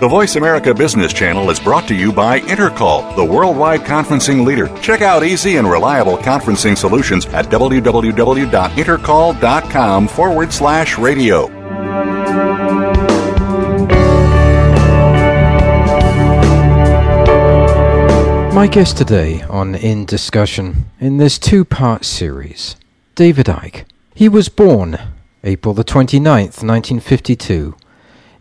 The Voice America Business Channel is brought to you by Intercall, the worldwide conferencing leader. Check out easy and reliable conferencing solutions at www.intercall.com forward slash radio. My guest today on In Discussion in this two part series, David Icke. He was born April the 29th, 1952,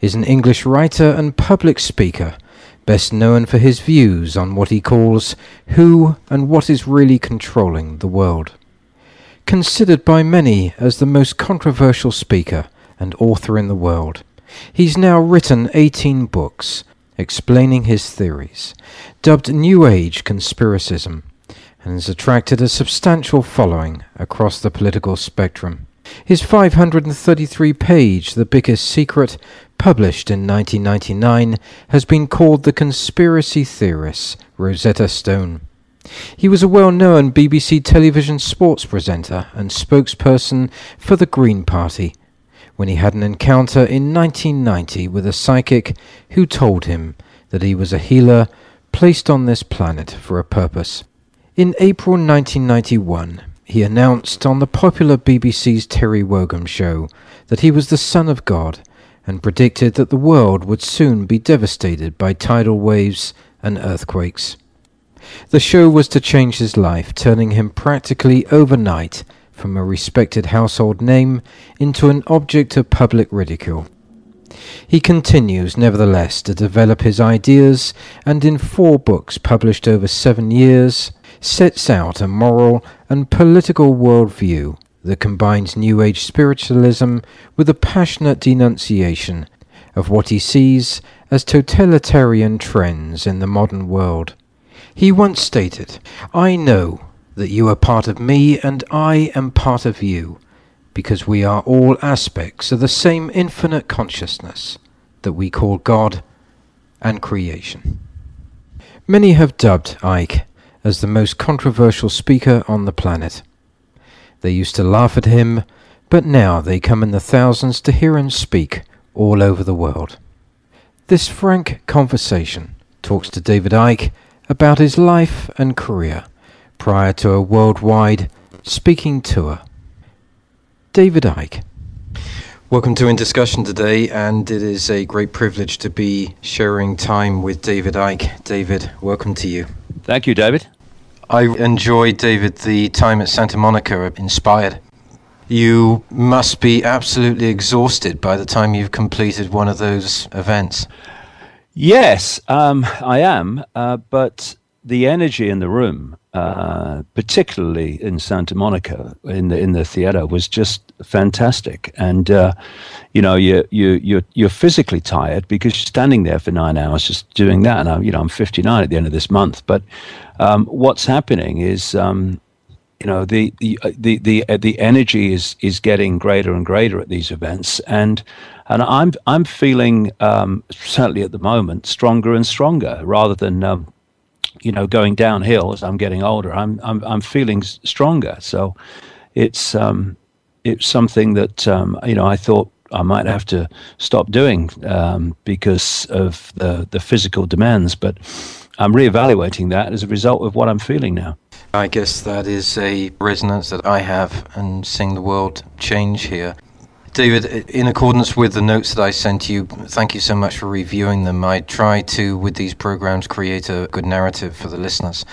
is an English writer and public speaker, best known for his views on what he calls who and what is really controlling the world. Considered by many as the most controversial speaker and author in the world, he's now written 18 books explaining his theories, dubbed New Age conspiracism, and has attracted a substantial following across the political spectrum. His 533 page The Biggest Secret, published in 1999, has been called The Conspiracy theorist Rosetta Stone. He was a well known BBC television sports presenter and spokesperson for the Green Party when he had an encounter in 1990 with a psychic who told him that he was a healer placed on this planet for a purpose. In April 1991, he announced on the popular BBC's Terry Wogan show that he was the Son of God and predicted that the world would soon be devastated by tidal waves and earthquakes. The show was to change his life, turning him practically overnight from a respected household name into an object of public ridicule. He continues, nevertheless, to develop his ideas, and in four books published over seven years, sets out a moral and political worldview that combines New Age spiritualism with a passionate denunciation of what he sees as totalitarian trends in the modern world. He once stated, I know that you are part of me and I am part of you, because we are all aspects of the same infinite consciousness that we call God and creation. Many have dubbed Icke as the most controversial speaker on the planet. They used to laugh at him, but now they come in the thousands to hear him speak all over the world. This frank conversation talks to David Icke about his life and career prior to a worldwide speaking tour. David Icke. Welcome to In Discussion today, and it is a great privilege to be sharing time with David Icke. David, welcome to you. Thank you, David. I enjoyed, David, the time at Santa Monica, inspired. You must be absolutely exhausted by the time you've completed one of those events. Yes, um, I am, uh, but the energy in the room uh, particularly in Santa Monica in the in the theater, was just fantastic. And uh, you know, you you you're, you're physically tired because you're standing there for nine hours just doing that. And I'm you know I'm 59 at the end of this month. But um, what's happening is. Um, you know the the uh, the the, uh, the energy is is getting greater and greater at these events, and and I'm I'm feeling um, certainly at the moment stronger and stronger rather than um, you know going downhill as I'm getting older. I'm I'm I'm feeling stronger. So it's um, it's something that um, you know I thought I might have to stop doing um, because of the the physical demands, but I'm reevaluating that as a result of what I'm feeling now. I guess that is a resonance that I have and seeing the world change here. David, in accordance with the notes that I sent you, thank you so much for reviewing them. I try to, with these programs, create a good narrative for the listeners.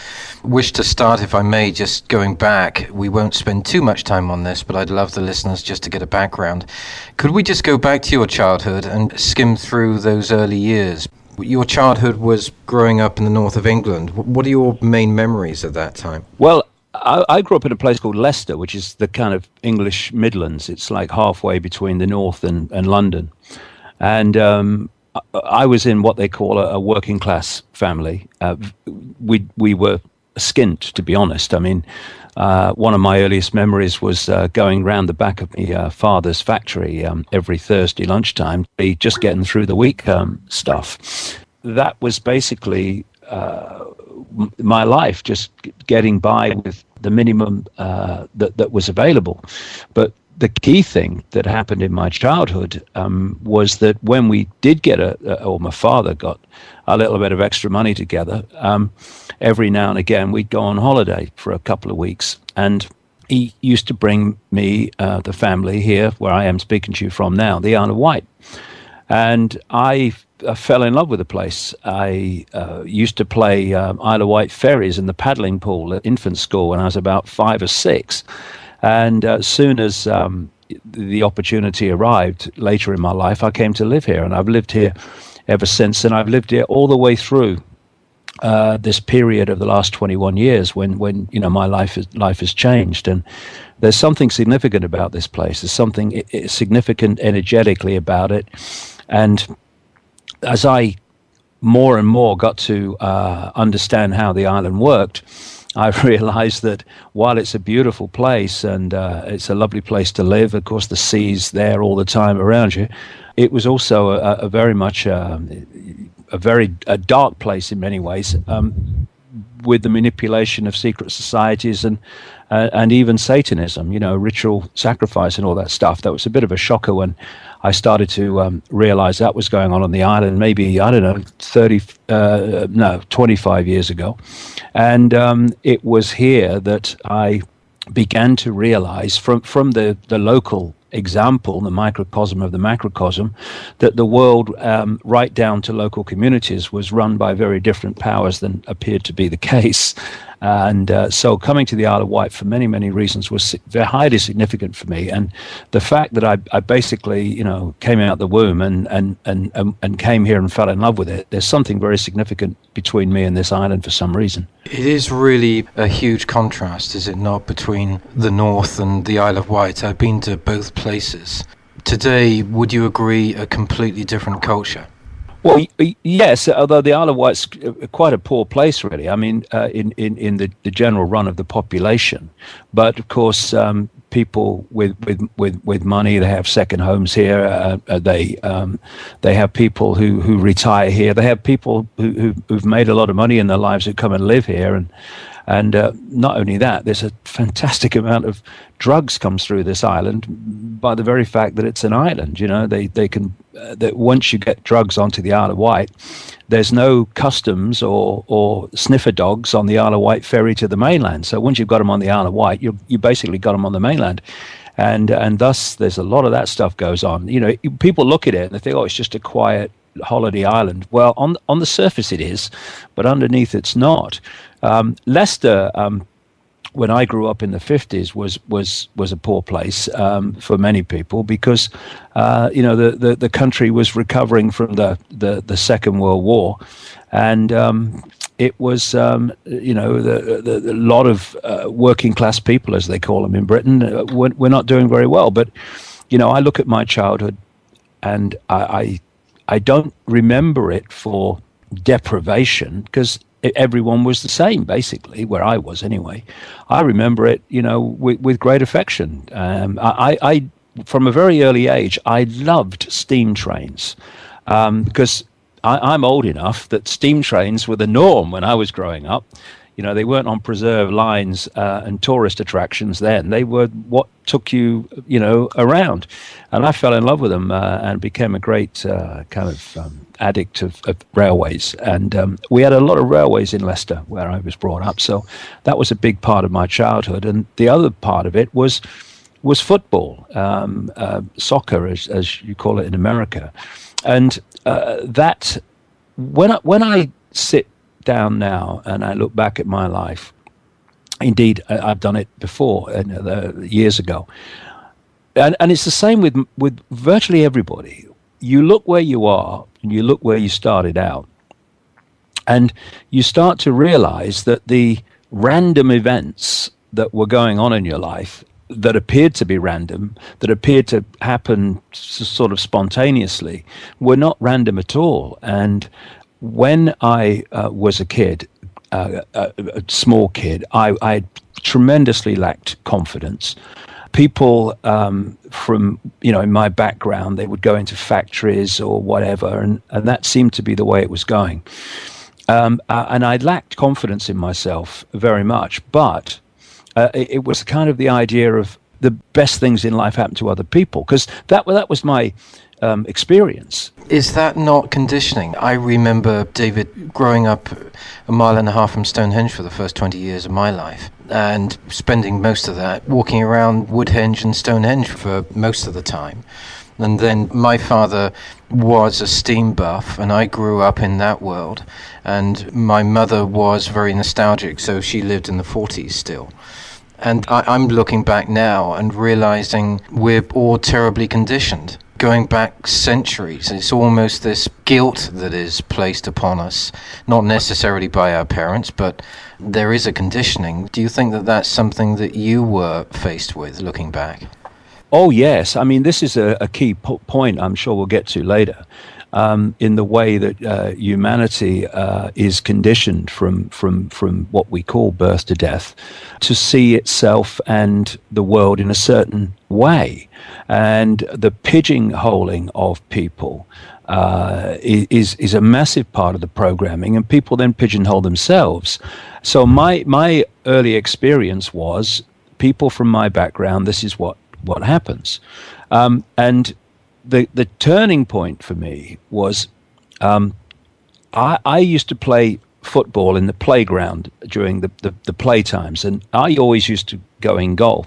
Wish to start, if I may, just going back. We won't spend too much time on this, but I'd love the listeners just to get a background. Could we just go back to your childhood and skim through those early years? Your childhood was growing up in the north of England. What are your main memories of that time? Well, I, I, grew up in a place called Leicester, which is the kind of English Midlands. It's like halfway between the north and, and London. And um, I, I, was in what they call a, a working class family. Uh, we, we were skint, to be honest. I mean, uh, one of my earliest memories was uh, going round the back of my uh, father's factory um, every Thursday lunchtime, just getting through the week um, stuff. That was basically uh, my life, just getting by with the minimum uh, that that was available. But the key thing that happened in my childhood um, was that when we did get a, or my father got a little bit of extra money together, um, every now and again we'd go on holiday for a couple of weeks. And he used to bring me, uh, the family here, where I am speaking to you from now, the Isle of Wight. And I uh, fell in love with the place. I uh, used to play um, Isle of Wight ferries in the paddling pool at infant school when I was about five or six. And uh, as soon as um, the opportunity arrived later in my life, I came to live here, and I've lived here ever since. And I've lived here all the way through uh, this period of the last 21 years, when when you know my life is, life has changed, and there's something significant about this place. There's something significant energetically about it, and as I more and more got to uh, understand how the island worked I realized that while it's a beautiful place and uh, it's a lovely place to live, of course, the sea's there all the time around you, it was also a, a very much uh, a very a dark place in many ways. Um, with the manipulation of secret societies and uh, and even Satanism, you know, ritual sacrifice and all that stuff. That was a bit of a shocker when I started to um, realize that was going on on the island. Maybe I don't know, thirty, uh, no, twenty-five years ago, and um, it was here that I began to realize from from the the local example, the microcosm of the macrocosm, that the world, um, right down to local communities, was run by very different powers than appeared to be the case. And uh, so coming to the Isle of Wight for many, many reasons was highly significant for me. And the fact that I, I basically, you know, came out the womb and, and, and, and came here and fell in love with it, there's something very significant between me and this island for some reason. It is really a huge contrast, is it not, between the north and the Isle of Wight? I've been to both places. Today, would you agree a completely different culture? Well, yes, although the Isle of Wight's quite a poor place, really. I mean, uh, in, in, in the, the general run of the population. But of course, um, people with, with, with, with money, they have second homes here. Uh, uh, they um, they have people who, who retire here. They have people who, who, who've made a lot of money in their lives who come and live here. And and uh, not only that, there's a fantastic amount of drugs comes through this island by the very fact that it's an island. You know, they they can uh, that once you get drugs onto the Isle of Wight, there's no customs or or sniffer dogs on the Isle of Wight ferry to the mainland. So once you've got them on the Isle of Wight, you you basically got them on the mainland and and thus there's a lot of that stuff goes on. You know, people look at it and they think, oh, it's just a quiet holiday island. Well, on on the surface it is, but underneath it's not. Um, Leicester, um, when I grew up in the 50s, was was was a poor place um, for many people because uh, you know the, the, the country was recovering from the the, the Second World War, and um, it was um, you know the, the, the lot of uh, working class people, as they call them in Britain, uh, we're, we're not doing very well. But you know, I look at my childhood, and I, I I don't remember it for deprivation because everyone was the same, basically, where I was anyway. I remember it, you know, with, with great affection. Um, I, I, from a very early age, I loved steam trains um, because I, am old enough that steam trains were the norm when I was growing up. You know, they weren't on preserved lines uh, and tourist attractions then. They were what took you, you know, around. And I fell in love with them uh, and became a great uh, kind of um, addict of, of, railways. And um, we had a lot of railways in Leicester where I was brought up. So that was a big part of my childhood. And the other part of it was was football, um, uh, soccer, as, as you call it in America. And uh, that, when I, when I sit down now and I look back at my life, indeed, I, have done it before, years ago. And, and it's the same with with virtually everybody. You look where you are, and you look where you started out, and you start to realize that the random events that were going on in your life that appeared to be random, that appeared to happen sort of spontaneously, were not random at all. And when I uh, was a kid, uh, a, a, small kid, I, I, tremendously lacked confidence. People um, from, you know, in my background, they would go into factories or whatever, and, and that seemed to be the way it was going. Um, uh, and I lacked confidence in myself very much, but uh, it, it was kind of the idea of the best things in life happen to other people because that that was my um, experience. Is that not conditioning? I remember David growing up a mile and a half from Stonehenge for the first 20 years of my life and spending most of that walking around Woodhenge and Stonehenge for most of the time. And then my father was a steam buff, and I grew up in that world. And my mother was very nostalgic, so she lived in the 40s still. And I, am looking back now and realizing we're all terribly conditioned. Going back centuries, it's almost this guilt that is placed upon us, not necessarily by our parents, but there is a conditioning. Do you think that that's something that you were faced with looking back? Oh, yes. I mean, this is a, a key po- point I'm sure we'll get to later. Um, in the way that uh, humanity uh, is conditioned from, from, from what we call birth to death to see itself and the world in a certain way. And the pigeonholing of people uh, is, is a massive part of the programming, and people then pigeonhole themselves. So, my, my early experience was people from my background, this is what what happens. Um, and the the turning point for me was um, I, I used to play football in the playground during the, the, the play times, and I always used to go in goal.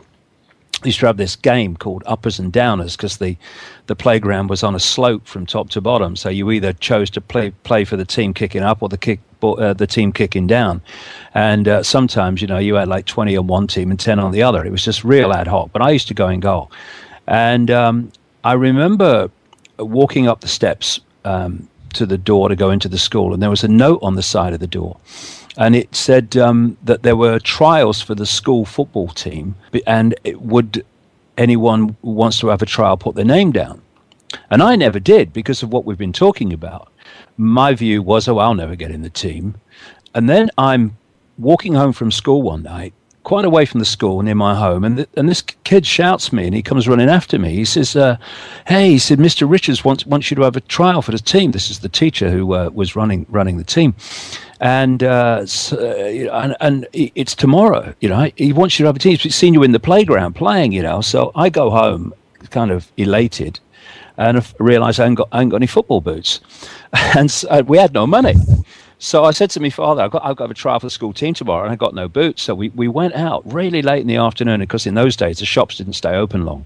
I used to have this game called uppers and downers because the, the playground was on a slope from top to bottom. So you either chose to play play for the team kicking up or the kick uh, the team kicking down. And uh, sometimes, you know, you had like 20 on one team and 10 on the other. It was just real ad hoc. But I used to go in goal. And um, I remember walking up the steps um, to the door to go into the school, and there was a note on the side of the door. And it said um, that there were trials for the school football team, and it would anyone who wants to have a trial put their name down? And I never did because of what we've been talking about. My view was, oh, I'll never get in the team. And then I'm walking home from school one night, quite away from the school near my home, and th- and this kid shouts me, and he comes running after me. He says, uh, "Hey," he said, "Mr. Richards wants wants you to have a trial for the team." This is the teacher who uh, was running running the team, and uh, so, and, and it's tomorrow. You know, he wants you to have a team. He's seen you in the playground playing. You know, so I go home, kind of elated, and I realised I ain't got I ain't got any football boots, and so uh, we had no money. So I said to my father, I've got, I've got a trial for the school team tomorrow, and I got no boots. So we, we went out really late in the afternoon, because in those days the shops didn't stay open long.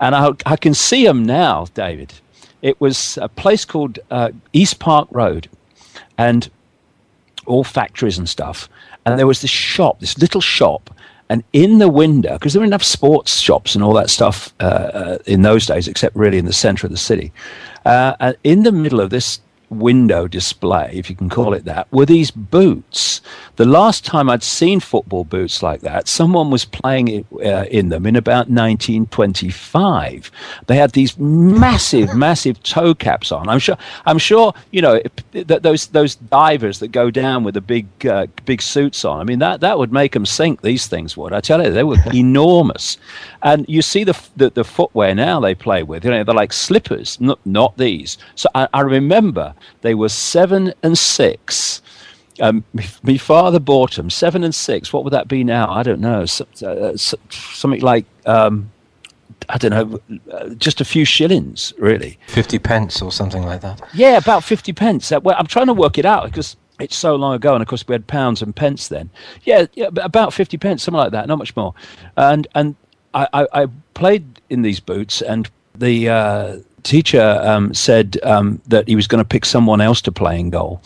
And I, I can see them now, David. It was a place called uh, East Park Road, and all factories and stuff. And there was this shop, this little shop, and in the window, because there were enough sports shops and all that stuff uh, uh, in those days, except really in the center of the city. Uh, in the middle of this window display, if you can call it that, were these boots. The last time I'd seen football boots like that, someone was playing it, uh, in them in about 1925. They had these massive, massive toe caps on. I'm sure. I'm sure. You know that those those divers that go down with the big uh, big suits on. I mean that that would make them sink. These things would. I tell you, they were enormous. And you see the, the, the footwear now they play with. You know, they're like slippers, not not these. So I, I remember they were seven and six. Um, my father bought them seven and six. What would that be now? I don't know. So, uh, so, something like um, I don't know, uh, just a few shillings, really. Fifty pence or something like that. Yeah, about fifty pence. Uh, well, I'm trying to work it out because it's so long ago, and of course we had pounds and pence then. Yeah, yeah, about fifty pence, something like that, not much more. And and I, I, I played in these boots, and the uh, teacher um, said um, that he was going to pick someone else to play in goal,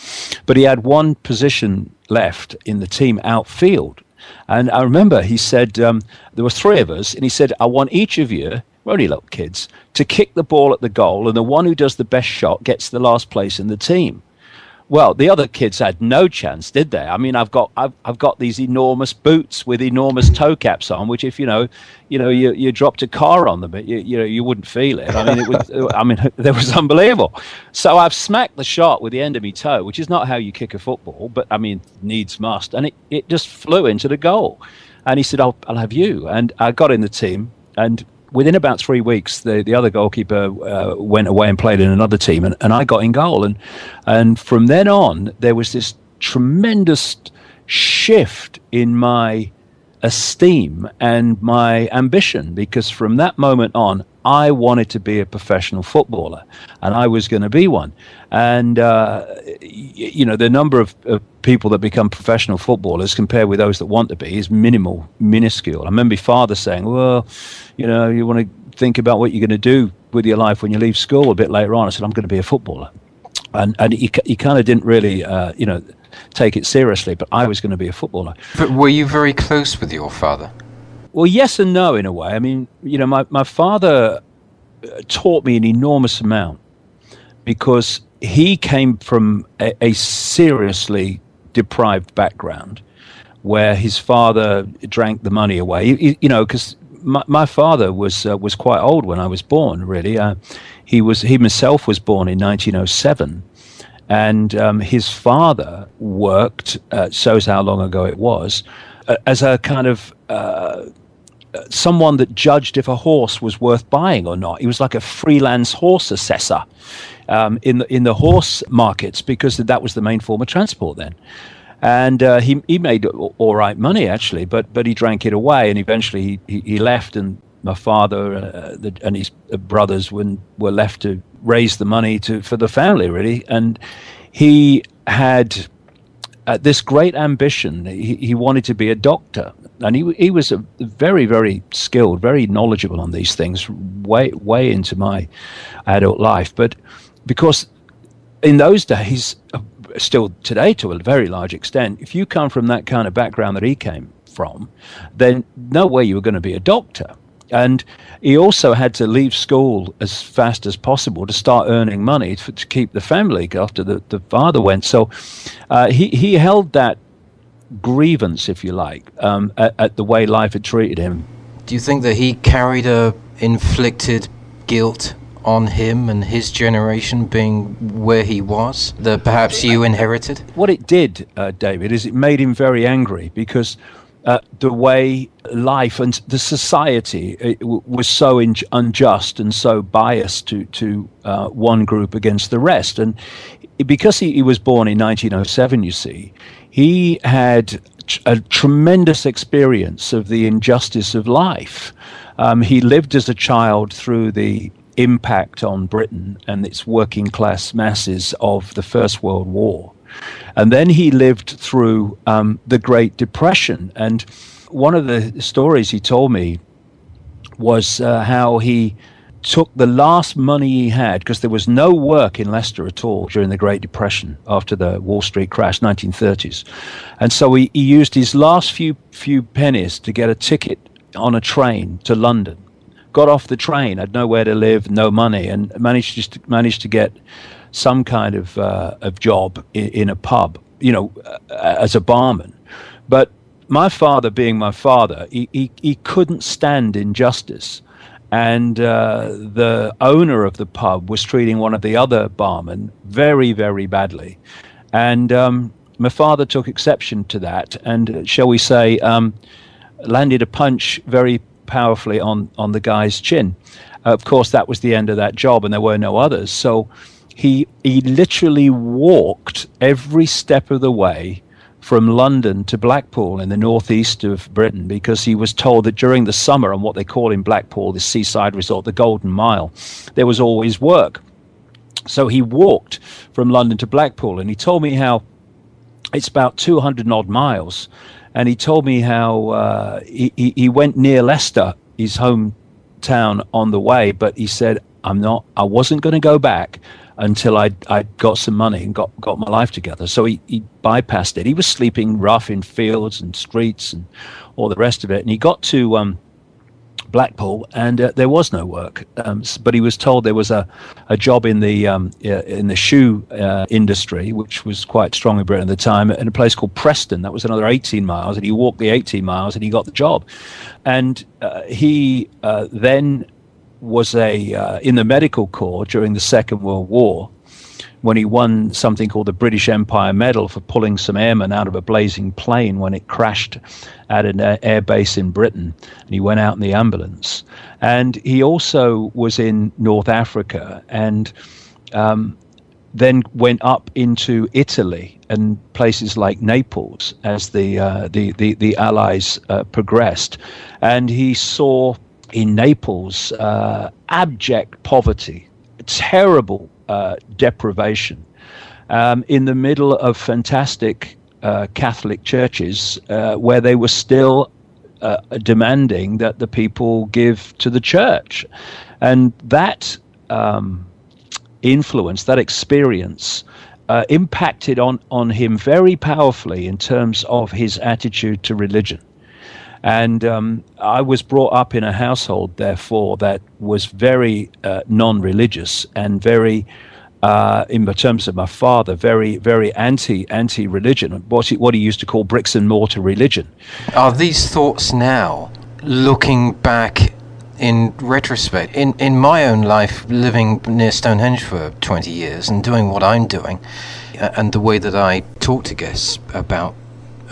but he had one position left in the team outfield. And I remember he said um, there were three of us, and he said, "I want each of you." We're only little kids to kick the ball at the goal, and the one who does the best shot gets the last place in the team. Well, the other kids had no chance, did they? I mean, I've got I've, I've got these enormous boots with enormous toe caps on, which if you know, you know, you, you dropped a car on them, you you know, you wouldn't feel it. I mean, it was I mean, that was unbelievable. So I've smacked the shot with the end of my toe, which is not how you kick a football, but I mean, needs must, and it, it just flew into the goal. And he said, "I'll I'll have you," and I got in the team, and within about three weeks, the, the other goalkeeper uh, went away and played in another team, and, and I got in goal. And, and from then on, there was this tremendous shift in my esteem and my ambition because from that moment on, I wanted to be a professional footballer and I was going to be one. And, uh, you know, the number of, of, people that become professional footballers compared with those that want to be is minimal, minuscule. I remember my father saying, well, you know, you want to think about what you're going to do with your life when you leave school a bit later on. I said, I'm going to be a footballer. And, and he, he kind of didn't really, uh, you know, take it seriously, but I was going to be a footballer. But were you very close with your father? Well, yes and no, in a way. I mean, you know, my, my father uh, taught me an enormous amount because he came from a, a seriously deprived background where his father drank the money away. You, you know, because my, my, father was uh, was quite old when I was born. Really, uh, he was he himself was born in 1907, and um, his father worked, uh, shows how long ago it was, uh, as a kind of uh, someone that judged if a horse was worth buying or not. He was like a freelance horse assessor um, in, the, in the horse markets because that was the main form of transport then. And uh, he, he made all right money actually, but, but he drank it away and eventually he, he left and my father uh, the, and his brothers were, were left to raise the money to for the family really and he had uh, this great ambition he, he wanted to be a doctor. And he, he was very very skilled very knowledgeable on these things way way into my adult life. But because in those days uh, still today to a very large extent if you come from that kind of background that he came from then no way you were going to be a doctor and he also had to leave school as fast as possible to start earning money to, to keep the family after the, the father went. So uh, he, he held that grievance, if you like, um, at, at, the way life had treated him. Do you think that he carried a inflicted guilt on him and his generation being where he was that perhaps you inherited? What it did, uh, David, is it made him very angry because uh, the way life and the society was so in- unjust and so biased to to uh, one group against the rest, and because he, he, was born in 1907, you see, he had a tremendous experience of the injustice of life. Um, he lived as a child through the impact on Britain and its working class masses of the First World War. And then he lived through um, the Great Depression. And one of the stories he told me was uh, how he took the last money he had because there was no work in Leicester at all during the Great Depression after the Wall Street crash, 1930s, and so he, he used his last few few pennies to get a ticket on a train to London. Got off the train, had nowhere to live, no money, and managed to managed to get some kind of uh, of job in, in, a pub, you know, uh, as a barman. But my father, being my father, he, he, he couldn't stand injustice. And uh, the owner of the pub was treating one of the other barmen very, very badly. And um, my father took exception to that and, shall we say, um, landed a punch very powerfully on, on the guy's chin. Uh, of course, that was the end of that job, and there were no others. So he he literally walked every step of the way from London to Blackpool in the northeast of Britain because he was told that during the summer on what they call in Blackpool the seaside resort the Golden Mile there was always work. So he walked from London to Blackpool and he told me how it's about 200 odd miles. And he told me how uh, he, he went near Leicester his hometown on the way but he said I'm not I wasn't going to go back until I I got some money and got, got my life together. So he, he bypassed it. He was sleeping rough in fields and streets and all the rest of it. And he got to um, Blackpool and uh, there was no work. Um, but he was told there was a, a job in the um, in the shoe uh, industry, which was quite strong in Britain at the time, in a place called Preston. That was another 18 miles, and he walked the 18 miles and he got the job. And uh, he uh, then was a uh, in the medical corps during the Second World War when he won something called the British Empire Medal for pulling some airmen out of a blazing plane when it crashed at an air base in Britain. And he went out in the ambulance. And he also was in North Africa. And um, then went up into Italy and places like Naples as the uh, the, the, the Allies uh, progressed, and he saw in Naples uh, abject poverty, terrible uh, deprivation, um, in the middle of fantastic uh, Catholic churches uh, where they were still demanding that the people give to the church, and that. Um, influence, that experience, uh, impacted on, on him very powerfully in terms of his attitude to religion. And um, I was brought up in a household, therefore, that was very uh, non religious and very. Uh, in terms of my father, very, very anti anti religion, what he, what he used to call bricks and mortar religion. Are these thoughts now, looking back in retrospect, in, in my own life, living near Stonehenge for 20 years and doing what I'm doing, uh, and the way that I talk to guests about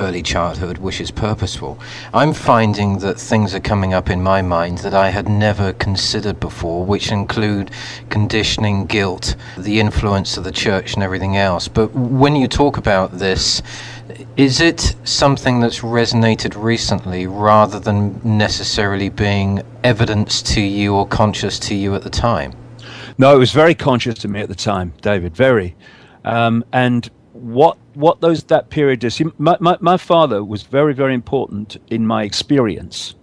early childhood, which is purposeful, I'm finding that things are coming up in my mind that I had never considered before, which include conditioning, guilt, the influence of the church, and everything else. But when you talk about this, is it something that's resonated recently rather than necessarily being evidence to you or conscious to you at the time? No, it was very conscious to me at the time, David, very. Um, and what what those that period is. My, my, my, father was very very important in my experience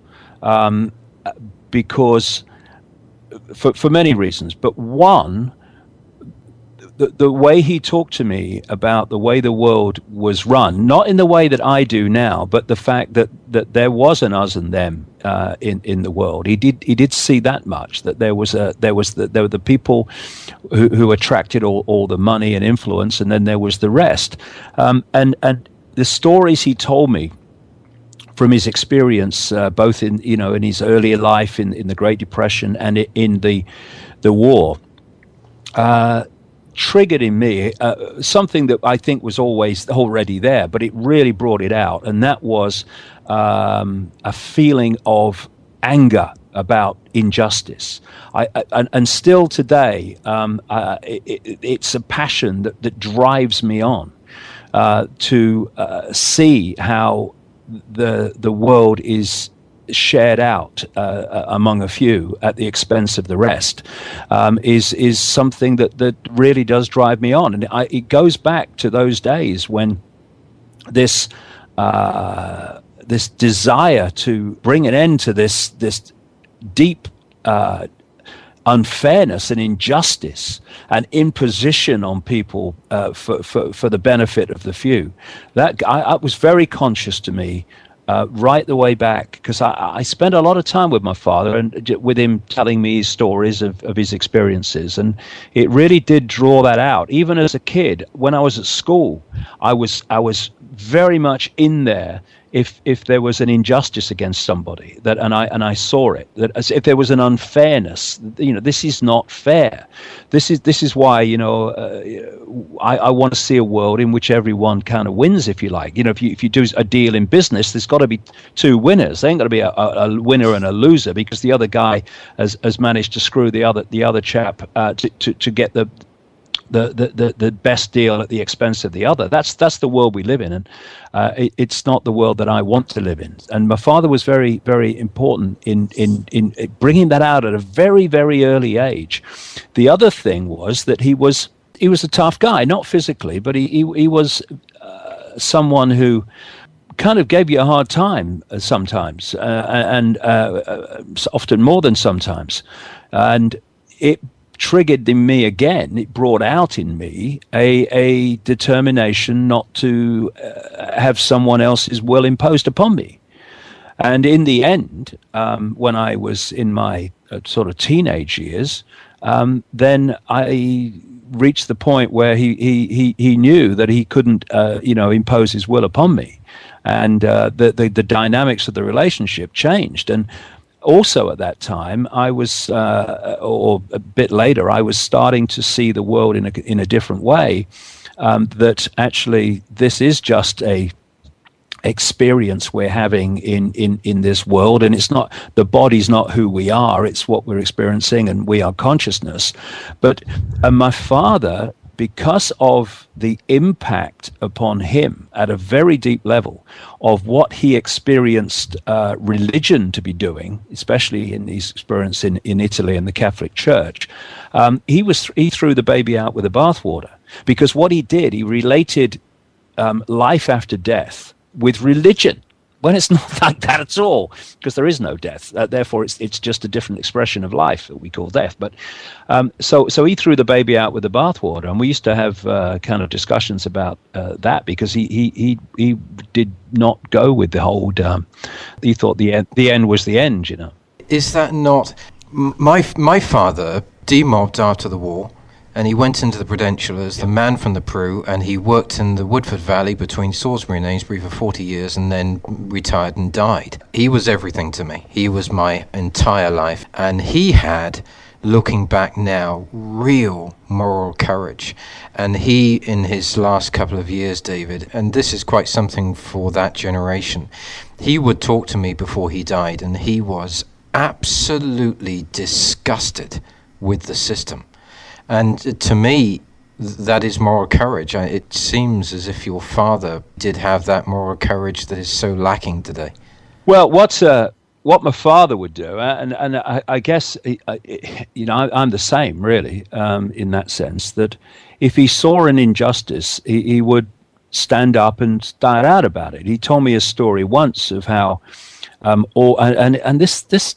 um, because for for many reasons, but one. The, the way he talked to me about the way the world was run, not in the way that I do now, but the fact that, that there was an us and them uh, in in the world. He did he did see that much that there was a there was the, there were the people who, who attracted all, all the money and influence, and then there was the rest. Um, and and the stories he told me from his experience, uh, both in you know in his earlier life in, in the Great Depression and in the the war. Uh, triggered in me uh, something that I think was always already there, but it really brought it out, and that was um, a feeling of anger about injustice. I, I, and, and, still today, um, uh, it, it's a passion that, that drives me on uh, to uh, see how the the world is shared out uh, uh, among a few at the expense of the rest um, is is something that that really does drive me on, and I, it goes back to those days when this. Uh, this desire to bring an end to this this deep uh, unfairness and injustice and imposition on people uh, for, for, for the benefit of the few. That I, I was very conscious to me uh, right the way back because I, I spent a lot of time with my father and with him telling me stories of, of his experiences. And it really did draw that out. Even as a kid, when I was at school, I was I was very much in there if if there was an injustice against somebody that and I and I saw it that as if there was an unfairness you know this is not fair. This is this is why you know uh, I, I want to see a world in which everyone kind of wins if you like. You know if you if you do a deal in business there's got to be two winners. There ain't got to be a, a, winner and a loser because the other guy has has managed to screw the other the other chap uh, to, to to get the the, the, the, the best deal at the expense of the other. That's that's the world we live in, and uh, it, it's not the world that I want to live in. And my father was very very important in in in bringing that out at a very very early age. The other thing was that he was he was a tough guy, not physically, but he he, he was uh, someone who kind of gave you a hard time uh, sometimes, uh, and uh, uh, often more than sometimes, and it triggered in me again, it brought out in me a, a determination not to uh, have someone else's will imposed upon me. And in the end, um, when I was in my uh, sort of teenage years, um, then I reached the point where he, he, he, he knew that he couldn't, uh, you know, impose his will upon me. And uh, the, the, the dynamics of the relationship changed. And also at that time, I was, uh, or a bit later, I was starting to see the world in a, in a different way. Um, that actually, this is just a experience we're having in, in, in this world. And it's not, the body's not who we are, it's what we're experiencing, and we are consciousness. But uh, my father because of the impact upon him at a very deep level of what he experienced uh, religion to be doing, especially in his experience in, in Italy and the Catholic Church, um, he was he threw the baby out with the bathwater. Because what he did he related um, life after death with religion when it's not like that at all, because there is no death. Uh, therefore, it's it's just a different expression of life that we call death. But um, so so he threw the baby out with the bathwater, and we used to have uh, kind of discussions about uh, that because he, he he he did not go with the whole. Um, he thought the end the end was the end. You know. Is that not my my father demobbed after the war? And he went into the Prudential as the man from the Pru, and he worked in the Woodford Valley between Salisbury and Amesbury for 40 years and then retired and died. He was everything to me. He was my entire life. And he had, looking back now, real moral courage. And he, in his last couple of years, David, and this is quite something for that generation, he would talk to me before he died, and he was absolutely disgusted with the system and to me, that is moral courage. It seems as if your father did have that moral courage that is so lacking today. Well, what's uh, what my father would do, uh, and and I, I guess you know I'm the same really um, in that sense that if he saw an injustice, he, he would stand up and start out about it. He told me a story once of how, um, or and and this this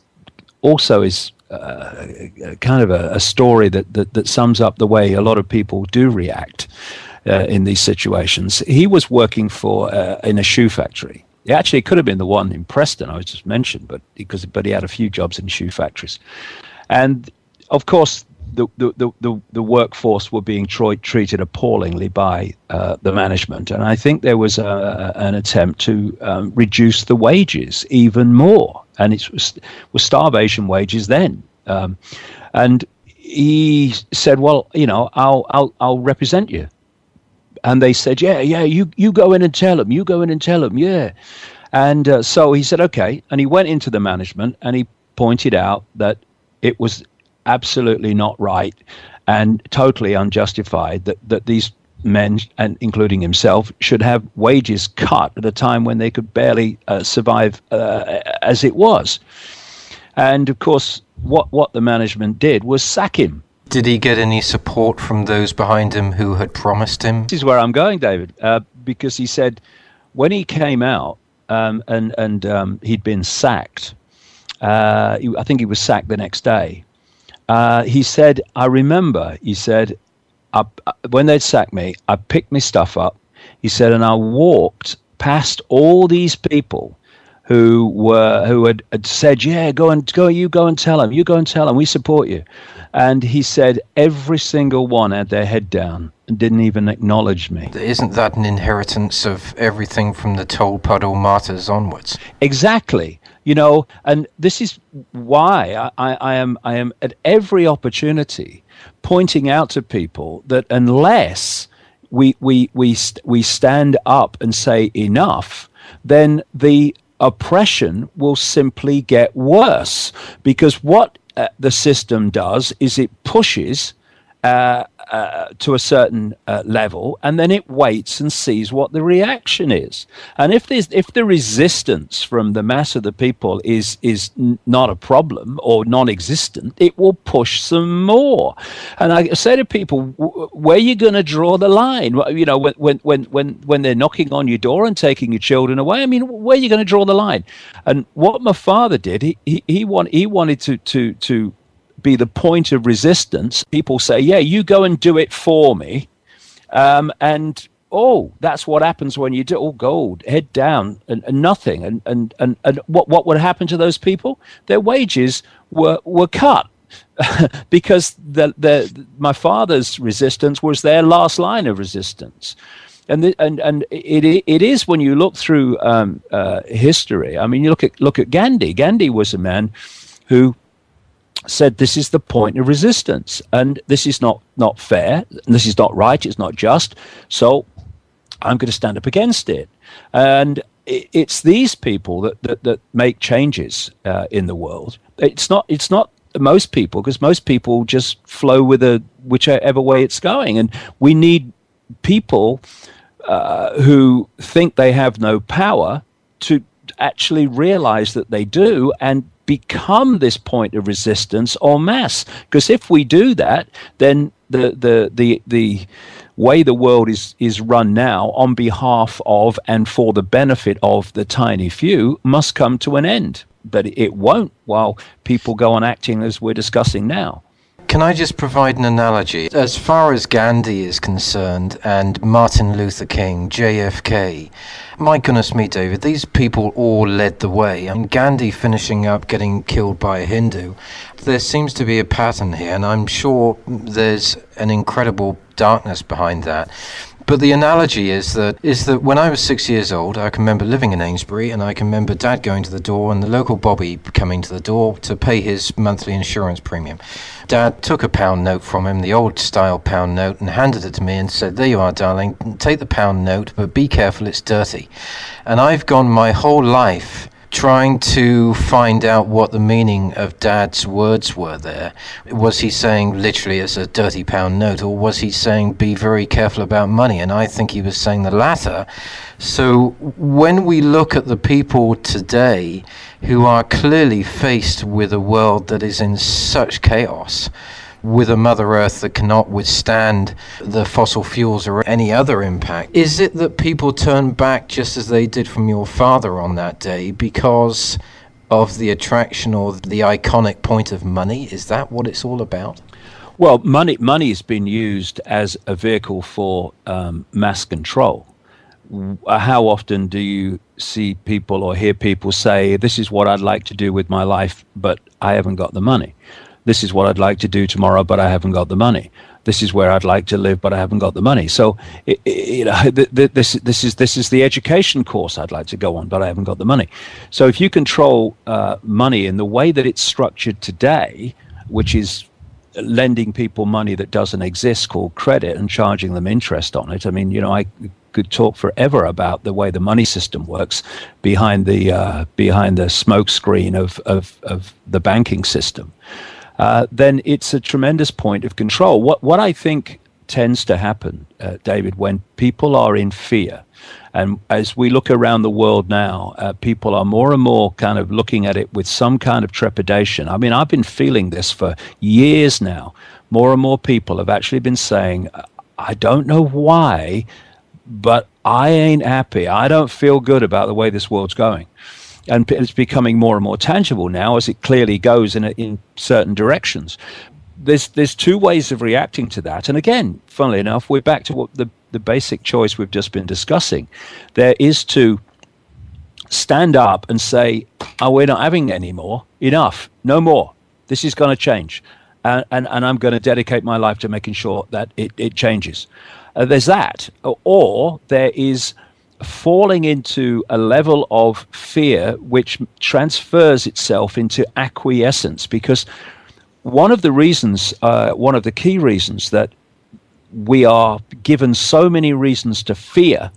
also is uh, kind of a, a story that, that, that sums up the way a lot of people do react uh, in these situations. He was working for uh, in a shoe factory. Actually, it could have been the one in Preston I was just mentioned, but because but he had a few jobs in shoe factories, and of course the, the, the, the, workforce were being tro- treated appallingly by uh, the management. And I think there was a, an attempt to um, reduce the wages even more. And it was, was starvation wages then. Um, and he said, well, you know, I'll, I'll, I'll represent you. And they said, yeah, yeah, you, you go in and tell them, you go in and tell them, yeah. And uh, so he said, okay. And he went into the management and he pointed out that it was absolutely not right and totally unjustified that, that these men, and including himself, should have wages cut at a time when they could barely uh, survive uh, as it was. And of course, what, what the management did was sack him. Did he get any support from those behind him who had promised him? This is where I'm going, David, uh, because he said when he came out um, and, and um, he'd been sacked, uh, I think he was sacked the next day uh, he said, I remember, he said, I, when they'd sacked me, I picked my stuff up. He said, and I walked past all these people who were who had, had said, "Yeah, go and go. You go and tell them. You go and tell them. We support you." And he said every single one had their head down didn't even acknowledge me. Isn't that an inheritance of everything from the Tolpuddle martyrs onwards? Exactly you know and this is why I, I, am i am at every opportunity pointing out to people that unless we we we we stand up and say enough then the oppression will simply get worse because what uh, the system does is it pushes uh, uh, to a certain uh, level, and then it waits and sees what the reaction is. And if there's if the resistance from the mass of the people is is n- not a problem or non-existent, it will push some more. And I say to people, where are you going to draw the line? You know, when when when when when they're knocking on your door and taking your children away. I mean, where are you going to draw the line? And what my father did, he he, he, want, he wanted to to to be the point of resistance. People say, "Yeah, you go and do it for me," um, and oh, that's what happens when you do all oh, gold, head down, and, and nothing. And, and and and what what would happen to those people? Their wages were were cut. because the, the my father's resistance was their last line of resistance, and the, and and it it is when you look through um, uh, history. I mean, you look at look at Gandhi. Gandhi was a man who said this is the point of resistance and this is not not fair and this is not right it's not just so i'm going to stand up against it. And it's these people that that, that make changes uh, in the world. It's not it's not most people because most people just flow with a whichever way it's going, and we need people uh, who think they have no power to actually realize that they do and become this point of resistance en masse. Because if we do that, then the the the the way the world is is run now on behalf of and for the benefit of the tiny few must come to an end but it won't while people go on acting as we're discussing now can I just provide an analogy? As far as Gandhi is concerned, and Martin Luther King, JFK, my goodness me, David, these people all led the way. And Gandhi finishing up getting killed by a Hindu, there seems to be a pattern here, and I'm sure there's an incredible darkness behind that. But the analogy is that is that when I was six years old, I can remember living in Amesbury, and I can remember Dad going to the door and the local Bobby coming to the door to pay his monthly insurance premium. Dad took a pound note from him, the old style pound note, and handed it to me and said, "There you are, darling. Take the pound note, but be careful, it's dirty." And I've gone my whole life trying to find out what the meaning of Dad's words were there. Was he saying literally it's a dirty pound note, or was he saying be very careful about money? And I think he was saying the latter. So when we look at the people today who are clearly faced with a world that is in such chaos, with a Mother Earth that cannot withstand the fossil fuels or any other impact. Is it that people turn back just as they did from your father on that day because of the attraction or the iconic point of money? Is that what it's all about? Well, money money has been used as a vehicle for um, mass control. How often do you see people or hear people say, "This is what I'd like to do with my life, but I haven't got the money"? This is what I'd like to do tomorrow, but I haven't got the money. This is where I'd like to live, but I haven't got the money. So, you know, this this is this is the education course I'd like to go on, but I haven't got the money. So, if you control uh, money in the way that it's structured today, which is lending people money that doesn't exist called credit and charging them interest on it. I mean, you know, I could talk forever about the way the money system works behind the uh, behind the smoke screen of, of, of the banking system. Uh, then it's a tremendous point of control. What what I think tends to happen, uh, David, when people are in fear, and as we look around the world now, uh, people are more and more kind of looking at it with some kind of trepidation. I mean, I've been feeling this for years now. More and more people have actually been saying, I don't know why, but I ain't happy. I don't feel good about the way this world's going and it's becoming more and more tangible now as it clearly goes in, a, in certain directions. There's there's two ways of reacting to that, and again, funnily enough, we're back to what the the basic choice we've just been discussing. There is to stand up and say, "Oh, we're not having any more. Enough. No more. This is going to change." And, and, and, I'm going to dedicate my life to making sure that it, it changes. Uh, there's that. Or there is falling into a level of fear which transfers itself into acquiescence. Because one of the reasons, uh, one of the key reasons that we are given so many reasons to fear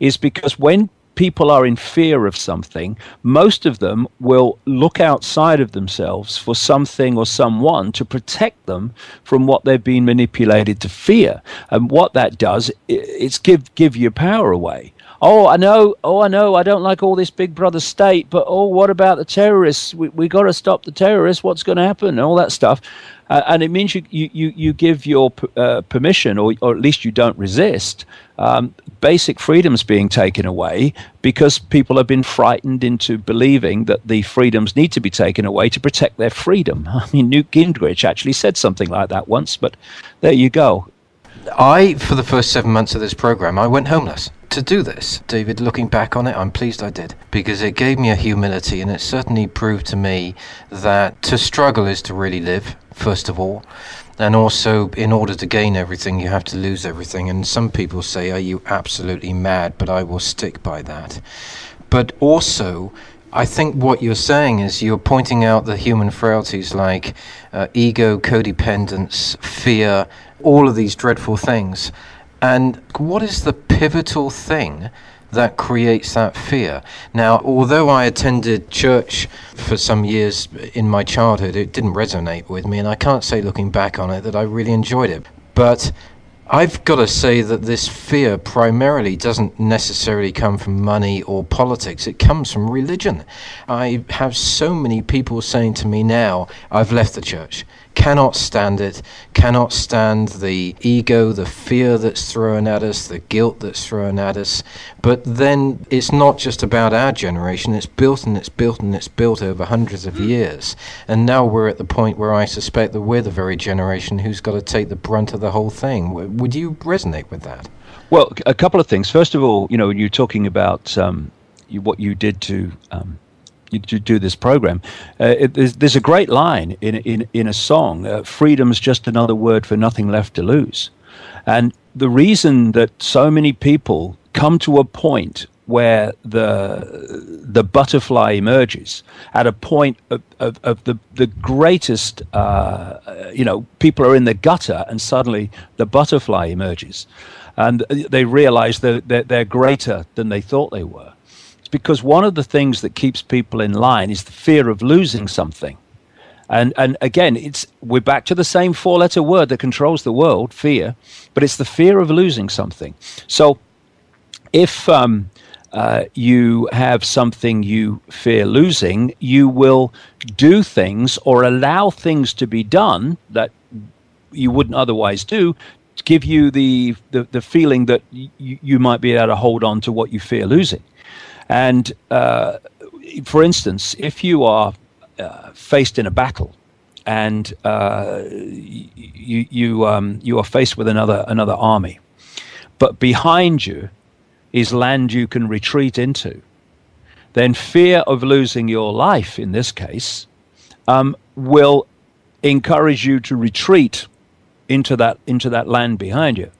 is because when people are in fear of something, most of them will look outside of themselves for something or someone to protect them from what they've been manipulated to fear. And what that does, it's give give your power away. Oh, I know. Oh, I know. I don't like all this Big Brother state, but oh, what about the terrorists? We we got to stop the terrorists. What's going to happen? And all that stuff. Uh, and it means you, you, you give your uh, permission, or, or at least you don't resist, um, basic freedoms being taken away because people have been frightened into believing that the freedoms need to be taken away to protect their freedom. I mean, Newt Gingrich actually said something like that once, but there you go. I, for the first seven months of this program, I went homeless. To do this, David, looking back on it, I'm pleased I did because it gave me a humility and it certainly proved to me that to struggle is to really live, first of all. And also, in order to gain everything, you have to lose everything. And some people say, Are you absolutely mad? But I will stick by that. But also, I think what you're saying is you're pointing out the human frailties like uh, ego, codependence, fear, all of these dreadful things. And what is the pivotal thing that creates that fear. Now, although I attended church for some years in my childhood, it didn't resonate with me, and I can't say looking back on it that I really enjoyed it. But I've got to say that this fear primarily doesn't necessarily come from money or politics. It comes from religion. I have so many people saying to me now, I've left the church cannot stand it, cannot stand the ego, the fear that's thrown at us, the guilt that's thrown at us. But then it's not just about our generation, it's built and it's built and it's built over hundreds of years. And now we're at the point where I suspect that we're the very generation who's got to take the brunt of the whole thing. Would you resonate with that? Well, a couple of things. First of all, you know, you're talking about um, you, what you did to um, to do this program. Uh, it, there's, there's, a great line in in in a song. Uh, Freedom's just another word for nothing left to lose, and the reason that so many people come to a point where the the butterfly emerges at a point of, of, of the the greatest uh, you know people are in the gutter and suddenly the butterfly emerges and they realize that they're greater than they thought they were because one of the things that keeps people in line is the fear of losing something. And and again, it's we're back to the same four-letter word that controls the world, fear, but it's the fear of losing something. So, if um, uh, you have something you fear losing, you will do things or allow things to be done that you wouldn't otherwise do to give you the the, the feeling that y- you might be able to hold on to what you fear losing. And uh, for instance, if you are uh, faced in a battle and uh, you you um, you are faced with another another army, but behind you is land you can retreat into, then fear of losing your life in this case um, will encourage you to retreat into that into that land behind you.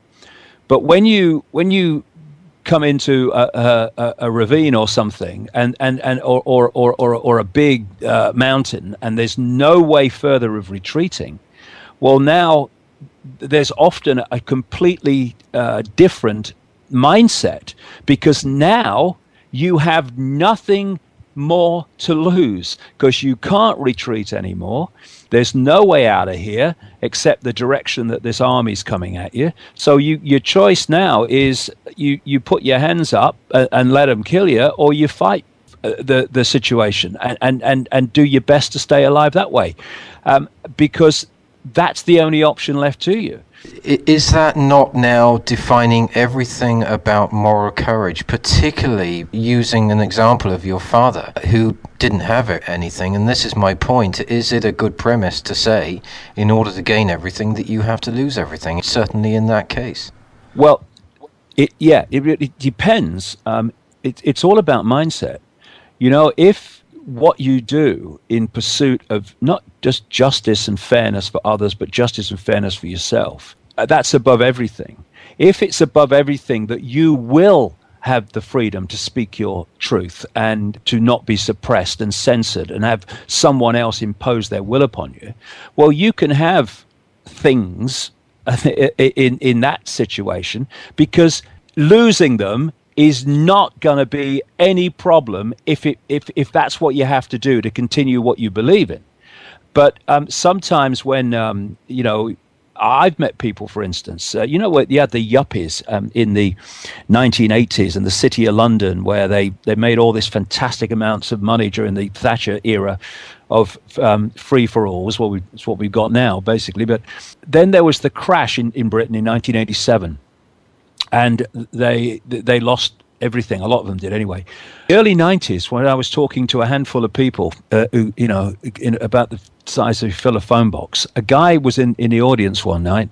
But when you when you come into a, a, a, ravine or something and, and, and or, or, or, or, a big uh, mountain and there's no way further of retreating well now there's often a completely uh, different mindset because now you have nothing more to lose because you can't retreat anymore there's no way out of here except the direction that this army's coming at you. So you, your choice now is you, you put your hands up and, and let them kill you, or you fight uh, the the situation and, and, and, and do your best to stay alive that way, um, because that's the only option left to you. Is that not now defining everything about moral courage, particularly using an example of your father who didn't have anything? And this is my point. Is it a good premise to say, in order to gain everything, that you have to lose everything? Certainly in that case. Well, it, yeah, it, it depends. Um, it, it's all about mindset. You know, if what you do in pursuit of not just justice and fairness for others, but justice and fairness for yourself. Uh, that's above everything. If it's above everything that you will have the freedom to speak your truth and to not be suppressed and censored and have someone else impose their will upon you, well, you can have things in, in that situation because losing them is not going to be any problem if it if if that's what you have to do to continue what you believe in. But um, sometimes when um, you know. I've met people, for instance, uh, you know what? You had the yuppies um, in the 1980s in the city of London, where they, they made all this fantastic amounts of money during the Thatcher era of um, free for all. Was what we, it's what we've got now, basically. But then there was the crash in, in Britain in 1987 and they they lost everything. A lot of them did anyway. Early 90s, when I was talking to a handful of people uh, who, you know, in, about the size of fill a phone box, a guy was in, in the audience one night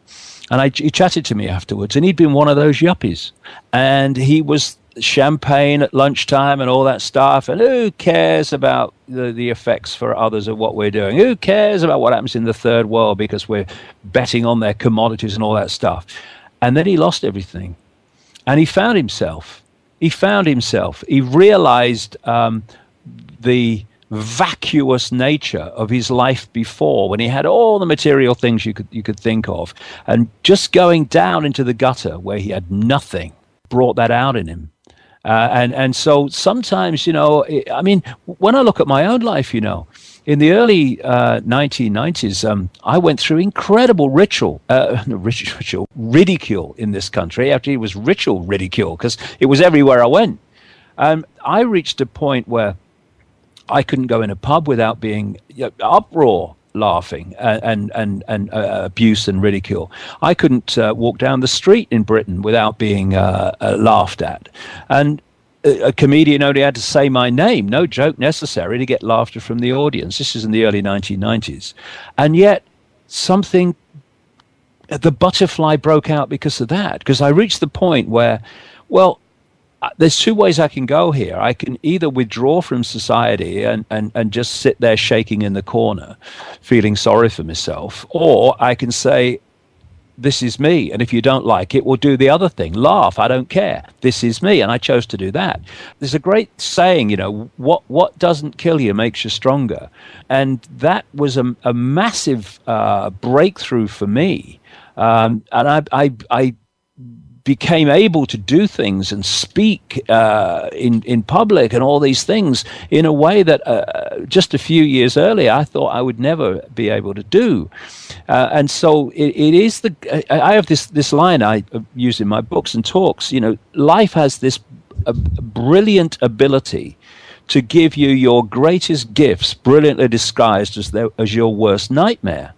and I, he chatted to me afterwards and he'd been one of those yuppies and he was champagne at lunchtime and all that stuff. And who cares about the, the effects for others of what we're doing? Who cares about what happens in the third world because we're betting on their commodities and all that stuff? And then he lost everything and he found himself. He found himself. He realized um, the vacuous nature of his life before when he had all the material things you could you could think of and just going down into the gutter where he had nothing brought that out in him. Uh, and and so sometimes you know I mean when I look at my own life you know in the early uh, 1990s, um, I went through incredible ritual, uh, ritual, ridicule in this country. Actually, it was ritual ridicule because it was everywhere I went. Um, I reached a point where I couldn't go in a pub without being you know, uproar laughing and and and, and uh, abuse and ridicule. I couldn't uh, walk down the street in Britain without being uh, uh laughed at, and a comedian only had to say my name, no joke necessary, to get laughter from the audience. This is in the early 1990s. And yet, something, the butterfly broke out because of that. Because I reached the point where, well, there's two ways I can go here. I can either withdraw from society and, and, and just sit there shaking in the corner, feeling sorry for myself, or I can say, this is me. And if you don't like it, we'll do the other thing. Laugh. I don't care. This is me. And I chose to do that. There's a great saying, you know, what, what doesn't kill you makes you stronger. And that was a, a massive uh, breakthrough for me. Um, and I, I, I became able to do things and speak uh, in in public and all these things in a way that uh, just a few years earlier I thought I would never be able to do. Uh, and so it, it is the I have this this line I use in my books and talks. You know, life has this brilliant ability to give you your greatest gifts, brilliantly disguised as, their, as your worst nightmare.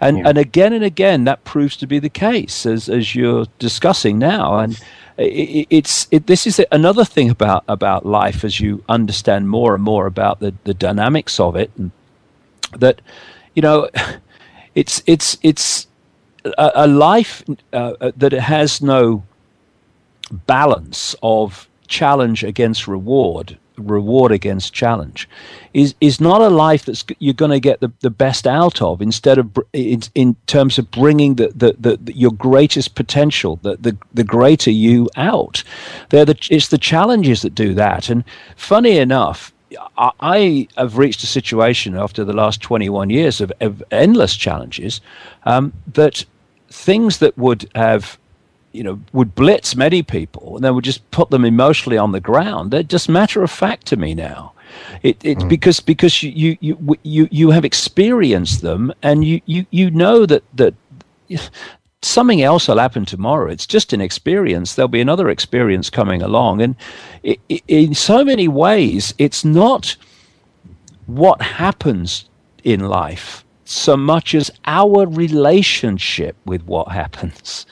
And, yeah. and again and again, that proves to be the case, as, as you're discussing now. And it, it's it, this is another thing about, about life as you understand more and more about the, the dynamics of it. And that, you know, it's, it's, it's a, a life uh, that has no balance of challenge against reward reward against challenge. Is is not a life that's you're going to get the, the best out of instead of in, in terms of bringing the, the, the, your greatest potential the, the the greater you out. They're the it's the challenges that do that. And funny enough I have reached a situation after the last 21 years of, of endless challenges um, that things that would have you know, would blitz many people and then would just put them emotionally on the ground. They're just matter of fact to me now. It, it's mm. because because you, you you you have experienced them and you you you know that that something else will happen tomorrow. It's just an experience. There'll be another experience coming along, and it, it, in so many ways, it's not what happens in life so much as our relationship with what happens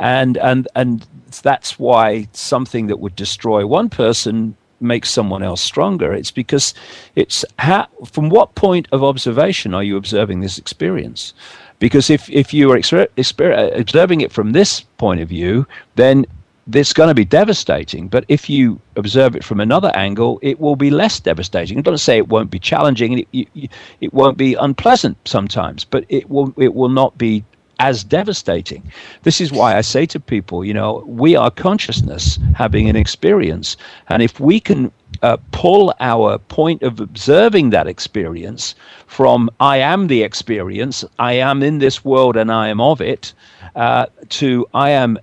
and and and that's why something that would destroy one person makes someone else stronger. It's because it's how, from what point of observation are you observing this experience? Because if, if you are exper- exper- observing it from this point of view, then it's going to be devastating. But if you observe it from another angle, it will be less devastating. I don't say it won't be challenging, it, it, it won't be unpleasant sometimes, but it will it will not be as devastating. This is why I say to people, you know, we are consciousness having an experience. And if we can uh, pull our point of observing that experience from I am the experience, I am in this world and I am of it, uh, to I am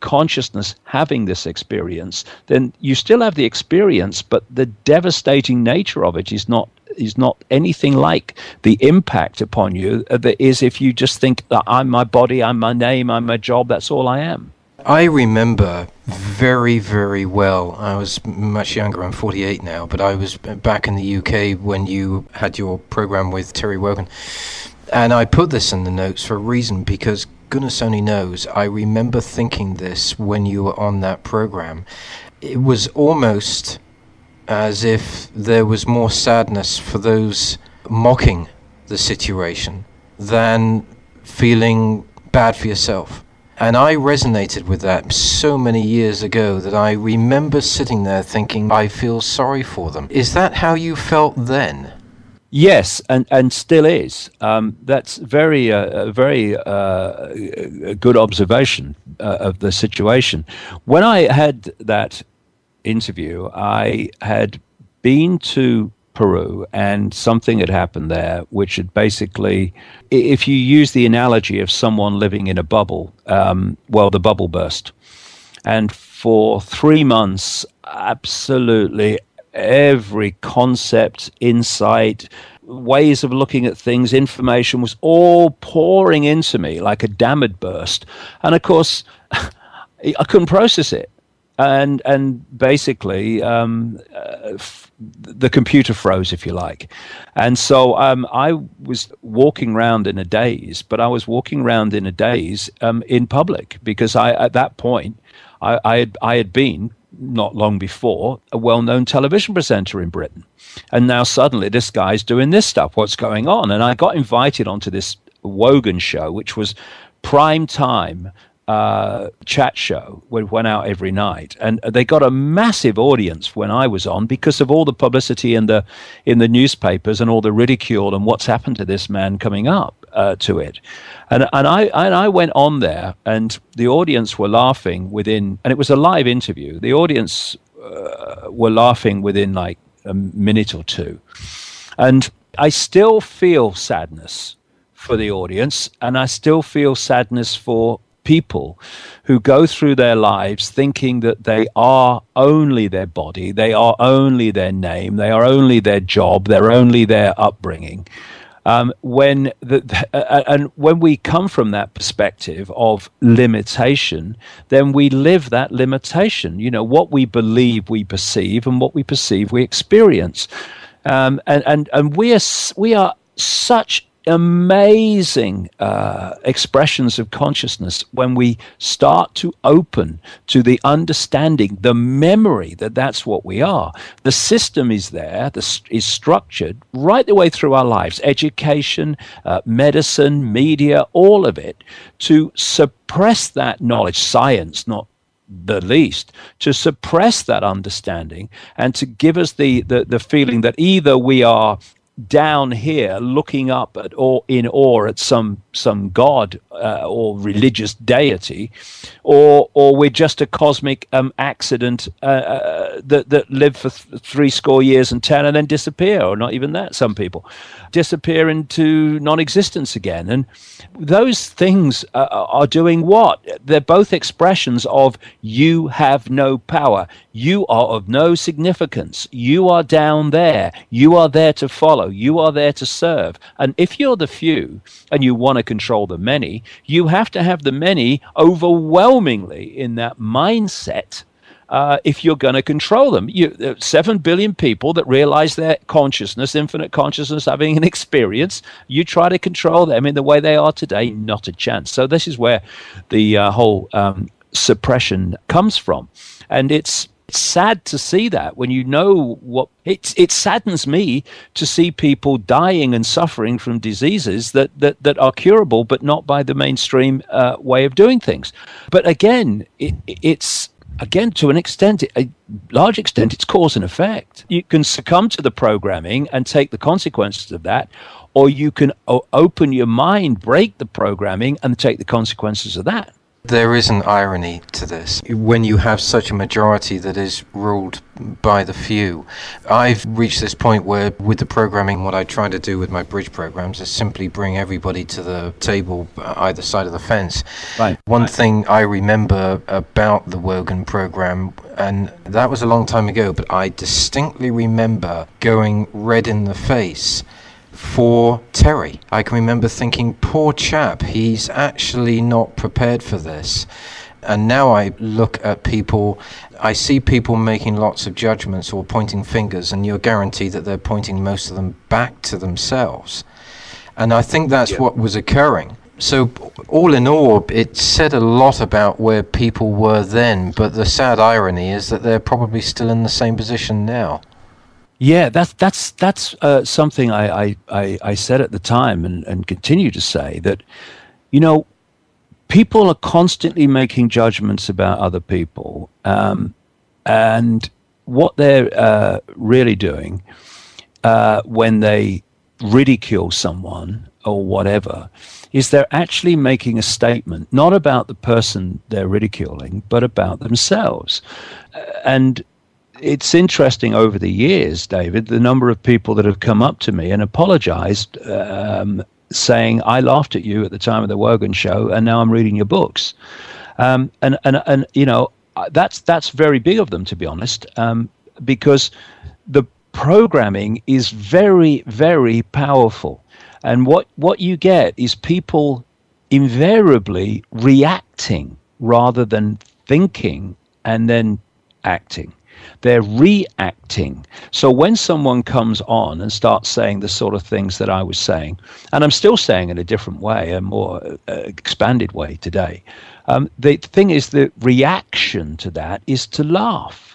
consciousness having this experience, then you still have the experience, but the devastating nature of it is not is not anything like the impact upon you that is if you just think that I'm my body, I'm my name, I'm my job, that's all I am. I remember very, very well. I was much younger. I'm 48 now, but I was back in the UK when you had your program with Terry Wogan. And I put this in the notes for a reason because goodness only knows, I remember thinking this when you were on that program. It was almost as if there was more sadness for those mocking the situation than feeling bad for yourself. And I resonated with that so many years ago that I remember sitting there thinking, I feel sorry for them. Is that how you felt then? Yes, and, and still is. Um, that's very uh, very uh, good observation uh, of the situation. When I had that interview, I had been to Peru and something had happened there, which had basically, if you use the analogy of someone living in a bubble, um, well, the bubble burst. And for three months, absolutely every concept, insight, ways of looking at things, information was all pouring into me like a dam had burst. And of course, I couldn't process it. And and basically, um, uh, f- the computer froze, if you like. And so um, I was walking around in a daze, but I was walking around in a daze um, in public because I, at that point, I, I, had, I had been not long before a well-known television presenter in Britain, and now suddenly this guy's doing this stuff. What's going on? And I got invited onto this Wogan show, which was prime time uh, chat show we went out every night, and they got a massive audience when I was on because of all the publicity in the in the newspapers and all the ridicule and what's happened to this man coming up uh, to it. And and I and I went on there, and the audience were laughing within, and it was a live interview. The audience uh, were laughing within like a minute or two, and I still feel sadness for the audience, and I still feel sadness for people who go through their lives thinking that they are only their body, they are only their name, they are only their job, they're only their upbringing. Um, when the, uh, and when we come from that perspective of limitation, then we live that limitation. You know what we believe, we perceive, and what we perceive, we experience. Um, and and and we are we are such amazing uh, expressions of consciousness when we start to open to the understanding, the memory that that's what we are. The system is there, the, is structured right the way through our lives education, uh, medicine, media, all of it to suppress that knowledge, science, not the least, to suppress that understanding and to give us the, the, the feeling that either we are down here looking up at or in awe at some some god uh, or religious deity or or we're just a cosmic um, accident uh, uh, that that live for th- three score years and ten and then disappear or not even that some people. Disappear into non-existence again. And those things uh, are doing what? They're both expressions of you have no power. You are of no significance. You are down there. You are there to follow. You are there to serve. And if you're the few and you want to control the many, you have to have the many overwhelmingly in that mindset. Uh, if you're going to control them, you, uh, seven billion people that realize their consciousness, infinite consciousness, having an experience. You try to control them in the way they are today, not a chance. So this is where the uh, whole um, suppression comes from, and it's it's sad to see that when you know what it, it saddens me to see people dying and suffering from diseases that, that, that are curable, but not by the mainstream uh, way of doing things. But again, it, it's again to an extent a large extent it's cause and effect you can succumb to the programming and take the consequences of that or you can o- open your mind break the programming and take the consequences of that there is an irony to this when you have such a majority that is ruled by the few. I've reached this point where, with the programming, what I try to do with my bridge programs is simply bring everybody to the table uh, either side of the fence. Right. One right. thing I remember about the Wogan program, and that was a long time ago, but I distinctly remember going red in the face for Terry. I can remember thinking, poor chap, he's actually not prepared for this. And now I look at people, I see people making lots of judgments or pointing fingers, and you're guaranteed that they're pointing most of them back to themselves. And I think that's yeah. what was occurring. So, all in all, it said a lot about where people were then, but the sad irony is that they're probably still in the same position now. Yeah, that's that's that's uh, something I, I, I, said at the time and, and continue to say that, you know, people are constantly making judgments about other people, um, and what they're uh, really doing uh, when they ridicule someone or whatever is they're actually making a statement not about the person they're ridiculing but about themselves. And it's interesting over the years, David, the number of people that have come up to me and apologized, um, saying, I laughed at you at the time of the Wogan show, and now I'm reading your books. Um, and, and, and, you know, uh, that's that's very big of them, to be honest, um, because the programming is very, very powerful. And what, what you get is people invariably reacting rather than thinking and then acting. They're reacting. So when someone comes on and starts saying the sort of things that I was saying, and I'm still saying in a different way, a more uh, expanded way today, um, the thing is the reaction to that is to laugh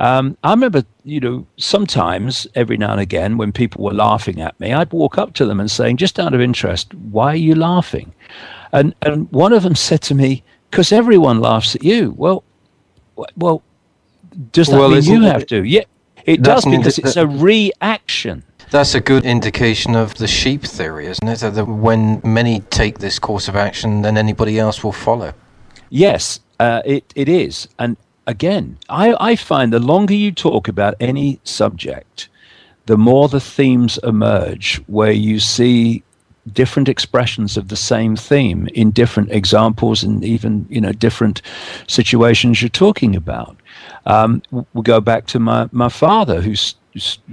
um, I remember, you know, sometimes every now and again when people were laughing at me, I'd walk up to them and saying, just out of interest, why are you laughing? And and one of them said to me, because everyone laughs at you. Well, well, does that well, mean you have to? Yeah, it does because it's a reaction. That's a good indication of the sheep theory, isn't it? That when many take this course of action, then anybody else will follow. Yes, uh, it, it is. And again, I, I find the longer you talk about any subject, the more the themes emerge where you see different expressions of the same theme in different examples and even you know different situations you're talking about. Um, we go back to my, my father who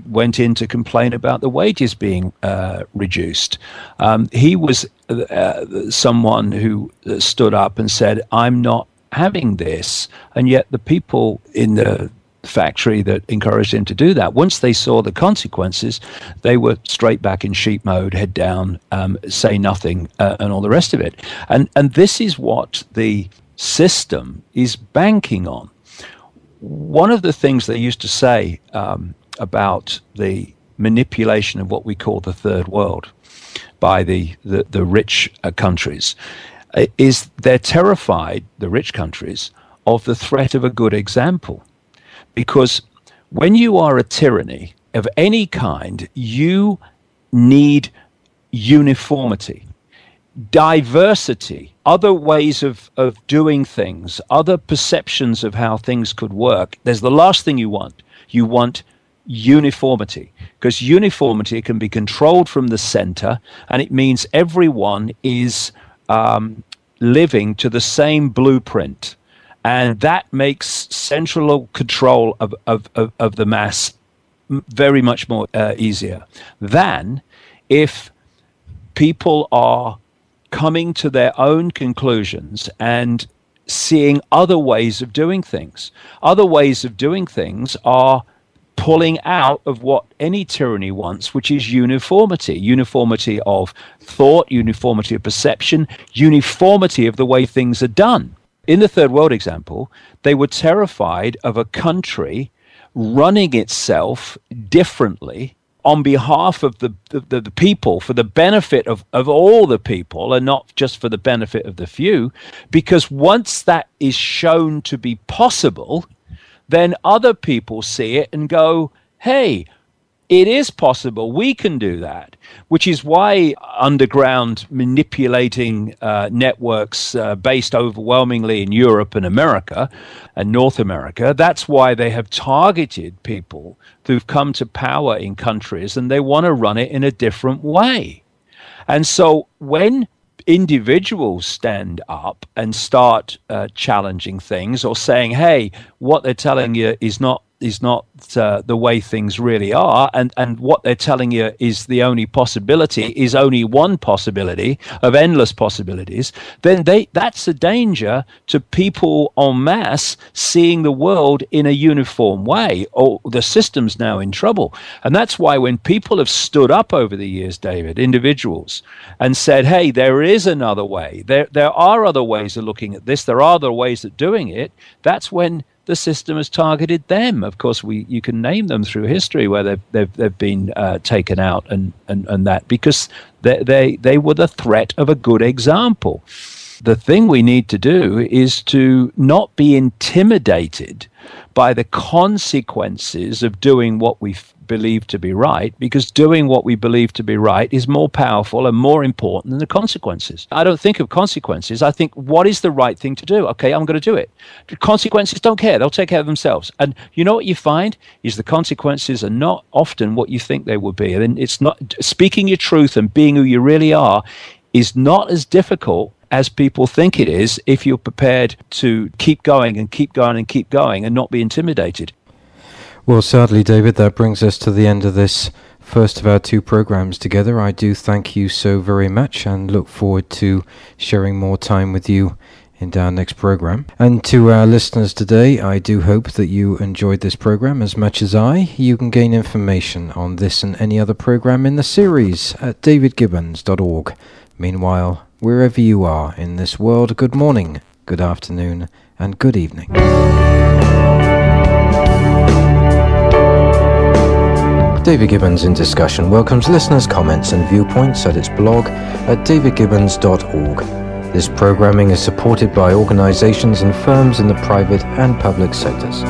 went in to complain about the wages being uh, reduced. Um, he was uh, someone who stood up and said, I'm not having this, and yet the people in the factory that encouraged him to do that. Once they saw the consequences, they were straight back in sheep mode, head down, um, say nothing, uh, and all the rest of it. And and this is what the system is banking on. One of the things they used to say um, about the manipulation of what we call the third world by the the, the rich uh, countries uh, is they're terrified, the rich countries, of the threat of a good example. Because when you are a tyranny of any kind, you need uniformity, diversity, other ways of, of doing things, other perceptions of how things could work. There's the last thing you want. You want uniformity because uniformity can be controlled from the center and it means everyone is um, living to the same blueprint. And that makes central control of, of, of, of the mass very much more uh, easier than if people are coming to their own conclusions and seeing other ways of doing things. Other ways of doing things are pulling out of what any tyranny wants, which is uniformity uniformity of thought, uniformity of perception, uniformity of the way things are done. In the third world example, they were terrified of a country running itself differently on behalf of the, the, the, people, for the benefit of, of all the people, and not just for the benefit of the few. Because once that is shown to be possible, then other people see it and go, hey, it is possible. We can do that, which is why underground manipulating uh, networks uh, based overwhelmingly in Europe and America and North America, that's why they have targeted people who've come to power in countries and they want to run it in a different way. And so when individuals stand up and start uh, challenging things or saying, "Hey, what they're telling you is not is not uh, the way things really are, and and what they're telling you is the only possibility is only one possibility of endless possibilities, then they that's a danger to people en masse seeing the world in a uniform way. Or the system's now in trouble, and that's why when people have stood up over the years, David, individuals, and said, "Hey, there is another way. There there are other ways of looking at this. There are other ways of doing it." That's when the system has targeted them. Of course, we you can name them through history where they've they've, they've been uh, taken out and, and, and that because they, they they were the threat of a good example. The thing we need to do is to not be intimidated by the consequences of doing what we believe to be right because doing what we believe to be right is more powerful and more important than the consequences. I don't think of consequences. I think, what is the right thing to do? Okay, I'm going to do it. The consequences don't care. They'll take care of themselves. And you know what you find is the consequences are not often what you think they will be. And it's not speaking your truth and being who you really are is not as difficult as people think it is if you're prepared to keep going and keep going and keep going and not be intimidated. Well, sadly, David, that brings us to the end of this first of our two programs together. I do thank you so very much and look forward to sharing more time with you in our next program. And to our listeners today, I do hope that you enjoyed this program as much as I. You can gain information on this and any other program in the series at davidgibbons.org. Meanwhile, wherever you are in this world, good morning, good afternoon, and good evening. David Gibbons in Discussion welcomes listeners' comments and viewpoints at its blog at davidgibbons.org. This programming is supported by organizations and firms in the private and public sectors.